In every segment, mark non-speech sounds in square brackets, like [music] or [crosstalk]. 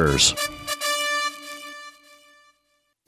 Chargers.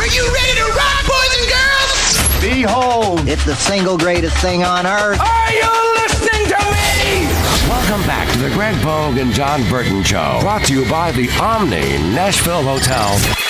Are you ready to rock, boys and girls? Behold, It's the single greatest thing on earth. Are you listening to me? Welcome back to the Greg Vogue and John Burton Show. Brought to you by the Omni Nashville Hotel.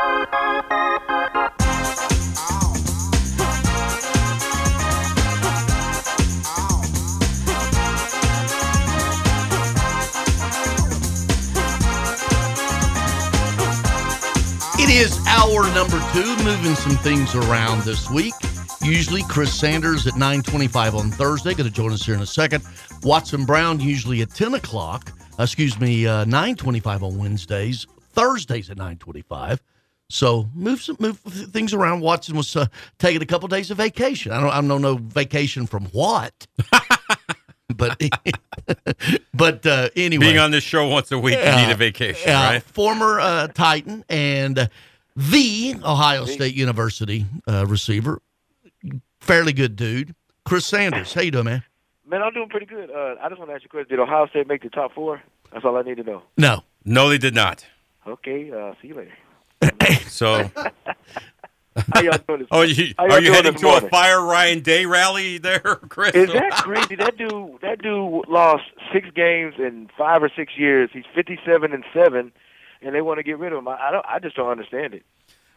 hour number two, moving some things around this week. Usually Chris Sanders at 925 on Thursday, going to join us here in a second. Watson Brown usually at 10 o'clock, excuse me, uh, 925 on Wednesdays, Thursdays at 925. So move some move things around. Watson was uh, taking a couple days of vacation. I don't I don't know vacation from what, [laughs] but [laughs] but uh, anyway, Being on this show once a week, you need a vacation, uh, right? Former uh, Titan and uh, the Ohio State University uh, receiver, fairly good dude, Chris Sanders. How you doing, man? Man, I'm doing pretty good. Uh, I just want to ask you a question. Did Ohio State make the top four? That's all I need to know. No, No, they did not. Okay, uh, see you later. [coughs] [laughs] So, How y'all doing this [laughs] oh, you, How are you heading this to a? Fire Ryan Day rally there, [laughs] Chris? Is that crazy? That dude, that dude lost six games in five or six years. He's 57 and seven, and they want to get rid of him. I, I don't. I just don't understand it.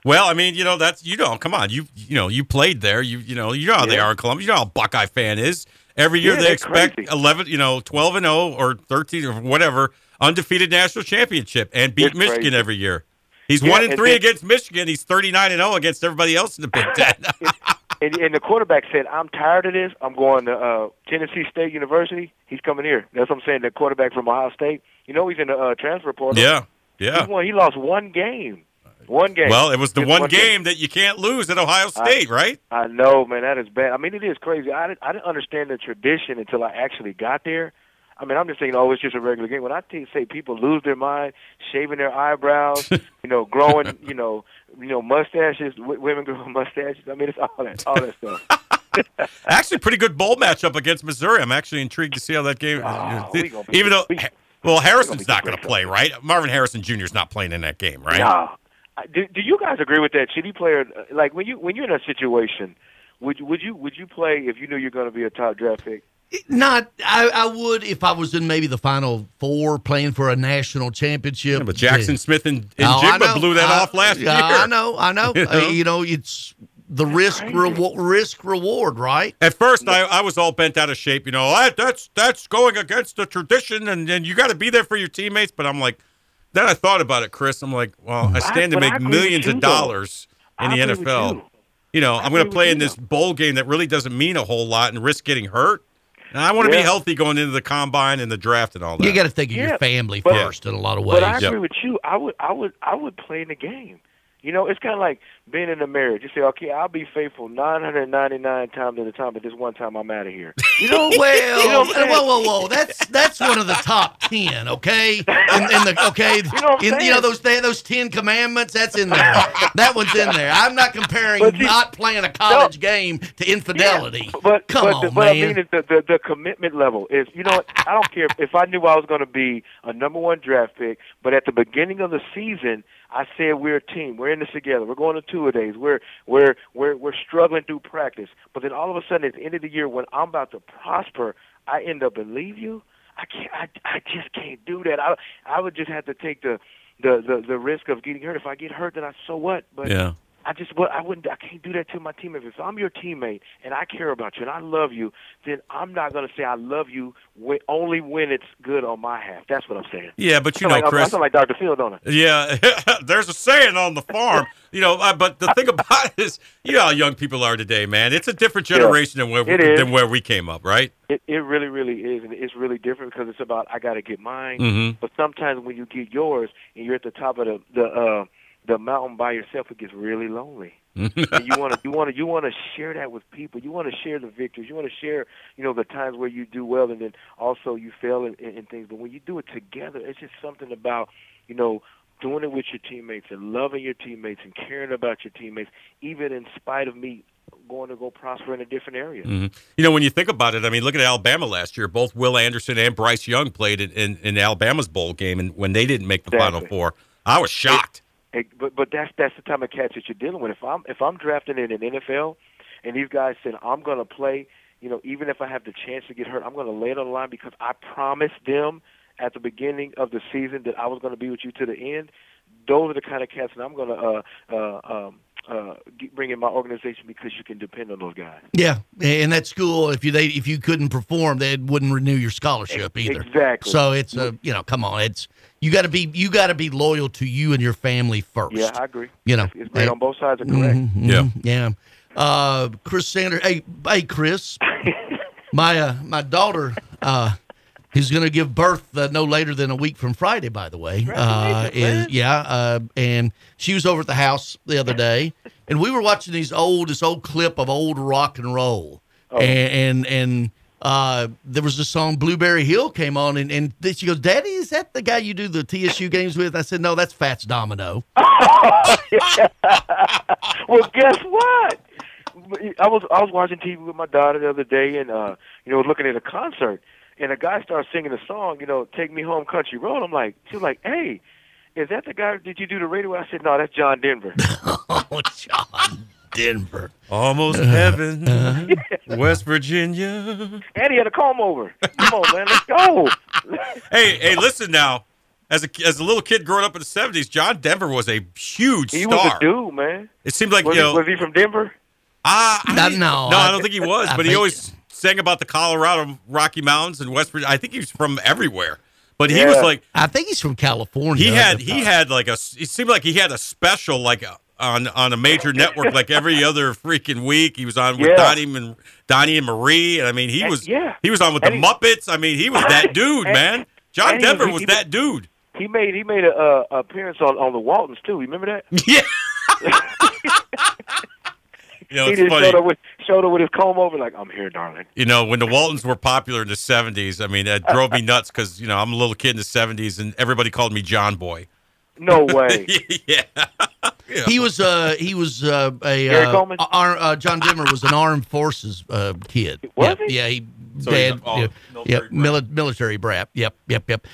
Well, I mean, you know, that's you know, come on, you you know, you played there, you you know, you know how they are in Columbus. You know how a Buckeye fan is. Every year Yeah, they expect crazy. eleven, you know, twelve and zero or thirteen or whatever, undefeated national championship and beat It's Michigan crazy. every year. He's Yeah, one and and three then- against Michigan. He's thirty nine and zero against everybody else in the Big Ten. [laughs] And, and the quarterback said, "I'm tired of this. I'm going to uh, Tennessee State University. He's coming here." That's what I'm saying. The quarterback from Ohio State. You know, he's in the uh, transfer portal. yeah, yeah. He won. He lost one game. One game. Well, it was the Just one game that you can't lose at Ohio State, right? I know, man. That is bad. I mean, it is crazy. I didn't, I didn't understand the tradition until I actually got there. I mean, I'm just thinking, oh, it's just a regular game. When I t- say people lose their mind, shaving their eyebrows, [laughs] you know, growing, you know, you know, mustaches, w- women [laughs] grow mustaches. I mean, it's all that, all that stuff. [laughs] Actually, pretty good bowl matchup against Missouri. I'm actually intrigued to see how that game. Oh, even though, well, Harrison's not going to play, right? Marvin Harrison Jr. is not playing in that game, right? No. Do, do you guys agree with that? Should he play? uh, Like when you when you're in a situation, would you would you would you play if you knew you're going to be a top draft pick? not. I, I would if I was in maybe the final four, playing for a national championship. Yeah, but Jaxon Yeah. Smith and, and Oh, I Jigba blew that I- off last yeah, year. I know. I know. [laughs] You know? you know, it's the risk crazy. reward, risk reward, right? At first, I, I was all bent out of shape. You know, that, that's that's going against the tradition, and, and you got to be there for your teammates. But I'm like, then I thought about it, Chris. I'm like, well, I stand to make millions of dollars in the NFL. you. You know, I I'm going to play in this bowl game that really doesn't mean a whole lot and risk getting hurt. And I want to be healthy going into the combine and the draft and all that. You got to think of Yeah, your family but- first in a lot of ways. But I Yep. agree with you. I would, I would, I would play in the game. You know, it's kind of like being in a marriage. You say, okay, I'll be faithful 999 times at a time, but this one time I'm out of here. You know, [laughs] Well, You know what I'm saying? whoa, whoa, whoa! That's that's one of the top ten. Okay, in, in the okay, [laughs] You know in, you know those those ten commandments. That's in there. that one's in there. I'm not comparing not playing a college game to infidelity. Yeah, but Come but, on, the, what man. I mean is the, the the commitment level is you know I don't care if I knew I was going to be a number one draft pick, but at the beginning of the season I said we're a team, we're in this together, we're going to two a days, we're we're we're we're struggling through practice, but then all of a sudden at the end of the year when I'm about to prosper, I end up and leave you. I can't. I I just can't do that. I I would just have to take the the the, the risk of getting hurt. If I get hurt, then I so what? But yeah. I just well, I wouldn't I can't do that to my teammate. If I'm your teammate and I care about you and I love you, then I'm not going to say I love you when, only when it's good on my half. That's what I'm saying. Yeah, but you I know, like, I Chris. sound like Dr. Phil, don't I? Yeah, [laughs] there's a saying on the farm, you know. But the thing about it is, you know how young people are today, man. It's a different Yeah, generation than where than where we came up, right? It it really really is, and it's really different because it's about I got to get mine. Mhm. But sometimes when you get yours and you're at the top of the the uh, the mountain by yourself, it gets really lonely. [laughs] and you want to you want to you want to share that with people. You want to share the victories. You want to share you know the times where you do well and then also you fail in, in, in things. But when you do it together, it's just something about you know doing it with your teammates and loving your teammates and caring about your teammates, even in spite of me going to go prosper in a different area. Mhm. You know, when you think about it, I mean, look at Alabama last year. Both Will Anderson and Bryce Young played in, in, in Alabama's bowl game, and when they didn't make the Final Four, I was shocked. But but that's that's the type of catch that you're dealing with. If I'm if I'm drafting in an NFL, and these guys said I'm going to play, you know, even if I have the chance to get hurt, I'm going to lay it on the line because I promised them at the beginning of the season that I was going to be with you to the end. Those are the kind of cats that I'm going to uh, uh, um, uh, bring in my organization because you can depend on those guys. Yeah, and that school, if you they if you couldn't perform, they wouldn't renew your scholarship either. Exactly. So it's a you know, come on, it's you got to be you got to be loyal to you and your family first. Yeah, I agree. You know, it's great on both sides are correct. Mhm, mhm, yeah. Uh, Chris Sanders. Hey, hey, Chris. [laughs] my uh, my daughter uh, is going to give birth uh, no later than a week from Friday. By the way, uh, is yeah, uh, and she was over at the house the other day, and we were watching these old this old clip of old rock and roll, Oh. and and. and uh, there was a song Blueberry Hill came on, and, and she goes, "Daddy, is that the guy you do the TSU games with?" I said, "No, that's Fats Domino." [laughs] well, guess what? I was I was watching TV with my daughter the other day, and uh, you know, looking at a concert, and a guy starts singing a song, you know, "Take Me Home, Country Road." I'm like, she was like, "Hey, is that the guy? Did you do the radio?" I said, "No, that's John Denver." [laughs] oh, John Denver, almost Uh-huh. heaven, [laughs] West Virginia. and he had a comb over. Come on, man, let's go. [laughs] hey, hey, listen now. As a as a little kid growing up in the '70s, John Denver was a huge He star. He was a dude, man. It seemed like was, you he, know. was he from Denver? Ah, I, No, no, no, I I- don't think he was. I But he think- always sang about the Colorado Rocky Mountains and West Virginia. I think he was from everywhere. But he Yeah. was like I think he's from California. he had he uh, had like a. It seemed like he had a special like a, on on a major network like every other freaking week. He was on with Yeah. Donnie and Donnie and Marie. And I mean, he And- was yeah. he was on with the he- Muppets. I mean, he was that [laughs] dude, And- man. John and Denver he- was he- that dude. He made he made a uh, appearance on on the Waltons too. You remember that? [laughs] Yeah. [laughs] You know, he it's just funny. showed up with showed up with his comb over, like I'm here, darling. you know, when the Waltons were popular in the 70s, I mean, that drove me nuts because, you know, I'm a little kid in the 70s and everybody called me John Boy. No way. [laughs] yeah. He was uh he was uh, a Gary uh, Coleman? ar- uh, John Dimmer was an armed forces uh, kid. Was yeah, he? Yeah, he So dad, he's a- oh, yeah, military yeah, brat. mili- military brat. Yep, yep, yep.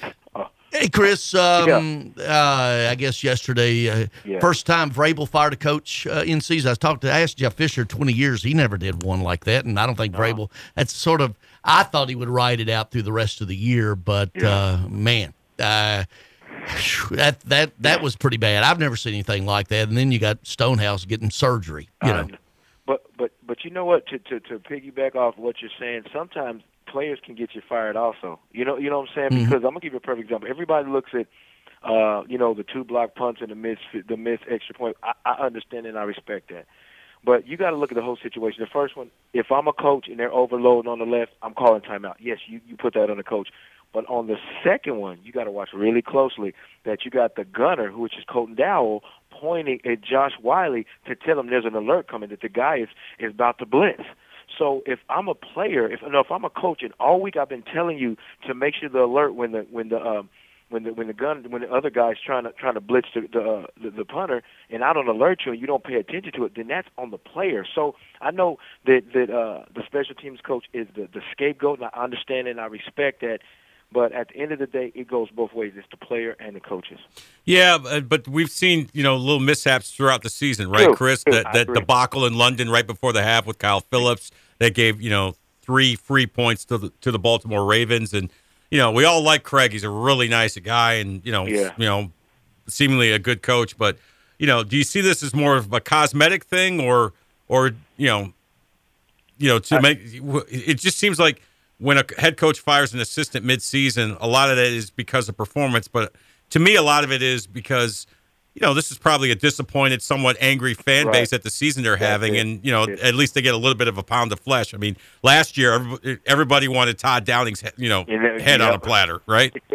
Hey Chris, um, uh, I guess yesterday, uh, Yeah. first time Vrabel fired a coach uh, in season. I talking to I asked Jeff Fisher twenty years. He never did one like that, and I don't think Vrabel. That's sort of. I thought he would ride it out through the rest of the year, but uh, man, uh, that that that was pretty bad. I've never seen anything like that. And then you got Stonehouse getting surgery. You know, but but but you know what? To to to piggyback off what you're saying, sometimes players can get you fired also. You know you know what I'm saying? Mhm. Because I'm gonna give you a perfect example. Everybody looks at uh, you know, the two block punts and the miss the miss extra point. I, I understand and I respect that. But you got to look at the whole situation. The first one, if I'm a coach and they're overloading on the left, I'm calling timeout. Yes, you you put that on the coach. But on the second one, you got to watch really closely that you got the gunner, which is Colton Dowell, pointing at Josh Whyle to tell him there's an alert coming that the guy is is about to blitz. So if I'm a player, if no, if I'm a coach, and all week I've been telling you to make sure the alert when the when the um, when the when the gun when the other guy's trying to trying to blitz the the, uh, the the punter, and I don't alert you and you don't pay attention to it, then that's on the player. So I know that that uh, the special teams coach is the the scapegoat, and I understand and I respect that. But at the end of the day, it goes both ways. It's the player and the coaches. Yeah, uh, but we've seen, you know, little mishaps throughout the season, right, True, Chris? true, That I that debacle in London right before the half with Kyle Phillips that gave, you know, three free points to the to the Baltimore Ravens and you know, we all like Craig. He's a really nice guy and, you know, Yeah. you know, seemingly a good coach, but you know, do you see this as more of a cosmetic thing, or or you know, you know, to make it just seems like when a head coach fires an assistant mid-season, a lot of that is because of performance, but to me, a lot of it is because you know this is probably a disappointed, somewhat angry fan Right. base at the season they're having, it. and you know, It- at least they get a little bit of a pound of flesh. I mean, last year everybody- wanted Todd Downing's you know head on a platter, right? [laughs]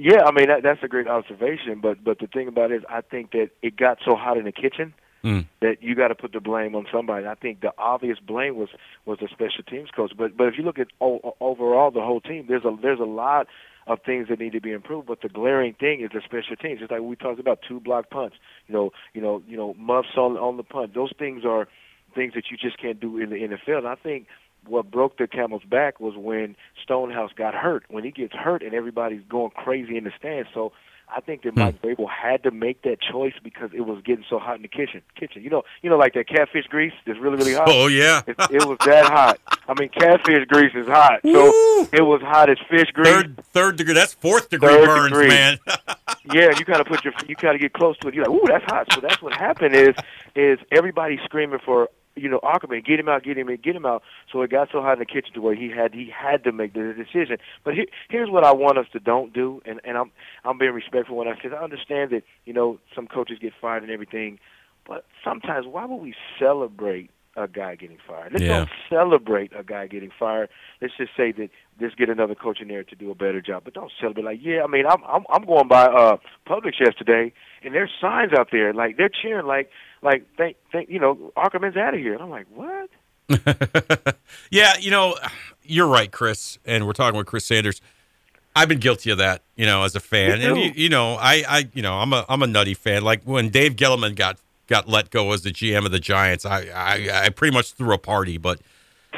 Yeah, I mean that, that's a great observation, but but the thing about it is, I think that it got so hot in the kitchen Mm. that you got to put the blame on somebody. I think the obvious blame was was the special teams coach, but but if you look at o- overall the whole team, there's a there's a lot of things that need to be improved. But the glaring thing is the special teams. Just like we talked about, two block punts, you know, you know, you know, muffs on on the punt. Those things are things that you just can't do in the NFL. And I think what broke the camel's back was when Stonehouse got hurt. When he gets hurt and everybody's going crazy in the stands. So I think that hmm. Mike Vrabel had to make that choice because it was getting so hot in the kitchen. Kitchen, you know, you know, like that catfish grease that's really really hot. Oh yeah, It, it was that hot. I mean, catfish grease is hot, so it was hot as fish grease. third third degree. That's fourth degree Third burns, degree. man. [laughs] Yeah, you gotta put your you gotta get close to it. You're like, ooh, that's hot. So that's what happened is is everybody screaming for you know Aukerman, get him out, get him in, get him out. So it got so hot in the kitchen to where he had he had to make the decision. But here, here's what I want us to don't do, and and I'm I'm being respectful when I say I understand that you know some coaches get fired and everything, but sometimes why would we celebrate a guy getting fired? Let's Yeah. don't celebrate a guy getting fired. Let's just say that let's get another coach in there to do a better job. But don't celebrate like, yeah, I mean, I'm I'm I'm going by uh Publix yesterday, and there's signs out there like they're cheering like like thank thank you know Aukerman's out of here, and I'm like, what? [laughs] yeah, you know, you're right, Chris, and we're talking with Chris Sanders. I've been guilty of that, you know, as a fan, and you, you know, I, I, you know, I'm a, I'm a nutty fan. Like when Dave Gettleman got got let go as the GM of the Giants, I, I, I pretty much threw a party. But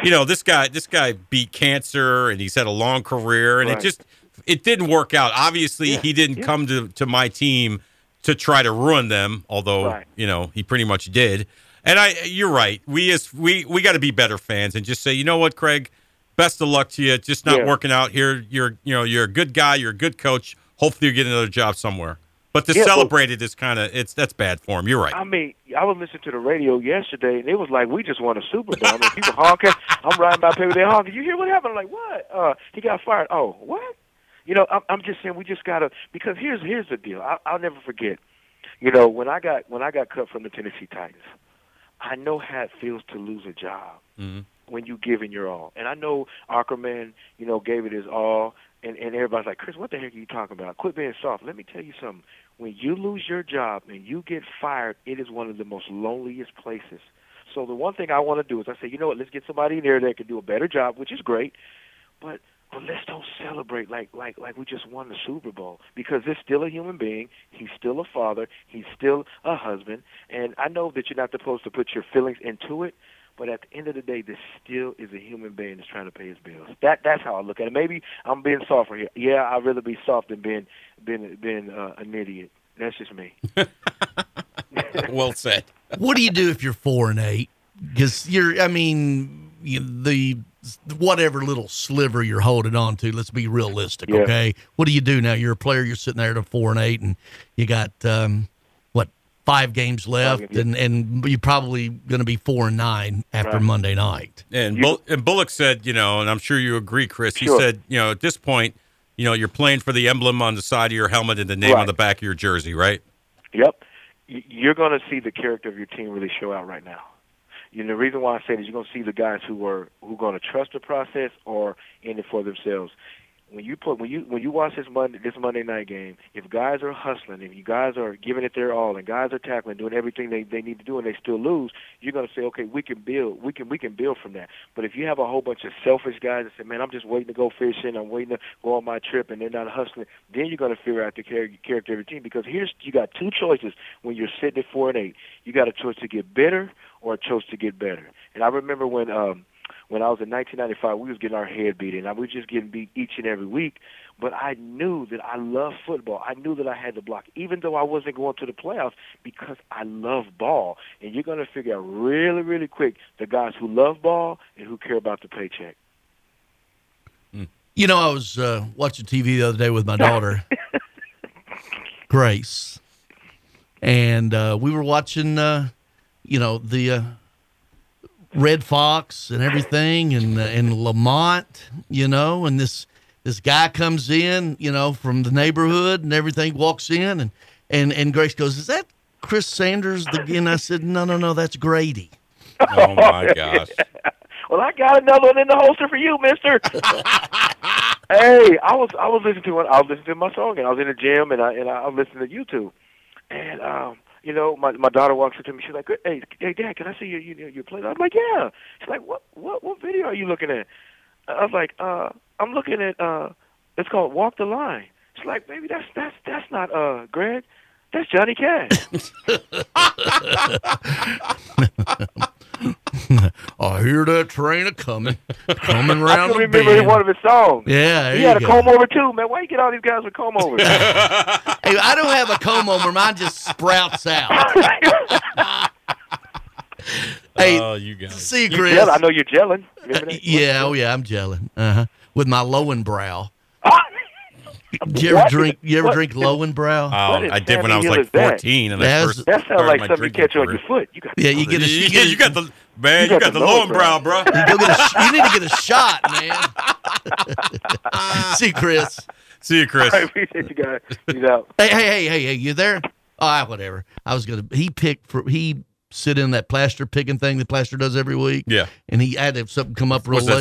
you know, this guy, this guy beat cancer, and he's had a long career, and it just, it didn't work out. Obviously, Yeah, he didn't yeah. come to to my team to try to ruin them, although Right. you know he pretty much did. And I, you're right. We as we we got to be better fans and just say, you know what, Craig, best of luck to you. Just not Yeah. working out here. You're you know you're a good guy. You're a good coach. Hopefully, you get another job somewhere. But to Yeah, well- celebrate it is kind of it's that's bad form. You're right. I mean, I was listening to the radio yesterday, and it was like we just won a Super Bowl. I mean, people honking. I'm riding by people, they honking. You hear what happened? I'm like, what? Uh, he got fired. Oh, what? You know, I'm, I'm just saying we just gotta because here's here's the deal. I, I'll never forget. You know, when I got when I got cut from the Tennessee Titans, I know how it feels to lose a job mm-hmm. when you giving your all. And I know Aukerman, you know, gave it his all, and and everybody's like, Chris, what the heck are you talking about? Quit being soft. Let me tell you something. When you lose your job and you get fired, it is one of the most loneliest places. So the one thing I want to do is I say, you know what? Let's get somebody in there that can do a better job, which is great, but. But let's don't celebrate like like like we just won the Super Bowl because it's still a human being. He's still a father. He's still a husband. And I know that you're not supposed to put your feelings into it, but at the end of the day, this still is a human being that's trying to pay his bills. That that's how I look at it. Maybe I'm being soft right here. Yeah, I'd rather be soft than being being being uh, an idiot. That's just me. [laughs] [laughs] well said. what do you do if you're four and eight? Because you're, I mean, you, the whatever little sliver you're holding on to. Let's be realistic, Yeah. okay? What do you do now? You're a player. You're sitting there at a four and eight, and you got um, what five games left, games, and and you're probably going to be four and nine after Right. Monday night. And, You- Bull, and Bullock said, you know, and I'm sure you agree, Chris. He said, you know, at this point, you know, you're playing for the emblem on the side of your helmet and the name on the back of your jersey, right? Yep. You're going to see the character of your team really show out right now. You know, the reason why I say this, you're going to see the guys who are who are going to trust the process or in it for themselves. When you put when you when you watch this Monday this Monday night game, if guys are hustling, if you guys are giving it their all, and guys are tackling, doing everything they they need to do, and they still lose, you're to say, okay, we can build, we can we can build from that. But if you have a whole bunch of selfish guys that say, man, I'm just waiting to go fishing, I'm waiting to go on my trip, and they're not hustling, then you're to figure out the character of your team because here's you got two choices when you're sitting at four and eight. You got a choice to get bitter or a choice to get better. And I remember when um when I was in 1995, we was getting our head beat in. I was just getting beat each and every week. But I knew that I love football. I knew that I had to block, even though I wasn't going to the playoffs, because I love ball. And you're going to figure out really, really quick the guys who love ball and who care about the paycheck. You know, I was uh, watching TV the other day with my daughter, [laughs] Grace. and uh, we were watching, uh, you know, the uh, Redd Foxx and everything, and uh, and Lamont, you know, and this this guy comes in, you know, from the neighborhood and everything, walks in, and and and Grace goes, "Is that Chris Sanders?" And I said, "No, no, no, that's Grady." Oh my [laughs] gosh. Well, I got another one in the holster for you, Mister. [laughs] hey, I was I was listening to one. I was listening to my song, and I was in the gym, and I and I was listening to YouTube, and um, you know, my my daughter walks up to me. She's like, "Hey, hey, Dad, can I see your your, your play?" I'm like, "Yeah." She's like, "What what what video are you looking at?" I was like, "Uh, I'm looking at uh, it's called Walk the Line." She's like, "Baby, that's that's that's not uh Greg." That's Johnny Cash. [laughs] [laughs] [laughs] I hear that train a coming, coming I round can the remember bend. one of his songs. Yeah, there he had a go. comb over too, man. Why you get all these guys with comb overs? [laughs] Hey, I don't have a comb over. Mine just sprouts out. [laughs] hey, oh, you guys. see, You Chris. I know you're gelling. Remember yeah, oh yeah, I'm gelling. Uh huh. With my Lowenbrau. [laughs] You ever What? drink? You ever What? drink Lowenbrau? Oh, [laughs] What is I did when I was like 14, and I That's- first That sounds like something you catch on your foot. You got yeah, you get a. You, You, get you got the man. You You, got got, the the lower brow, bro. you go get a. You need to get a [laughs] shot, man. see, Chris. See you, Chris. I appreciate you guys. He's out. Hey, hey, hey, hey, hey, you there? Ah, whatever. I was gonna. He picked for. He sit in that plaster picking thing that plaster does every week. Yeah. And he had to have something come up real What's late.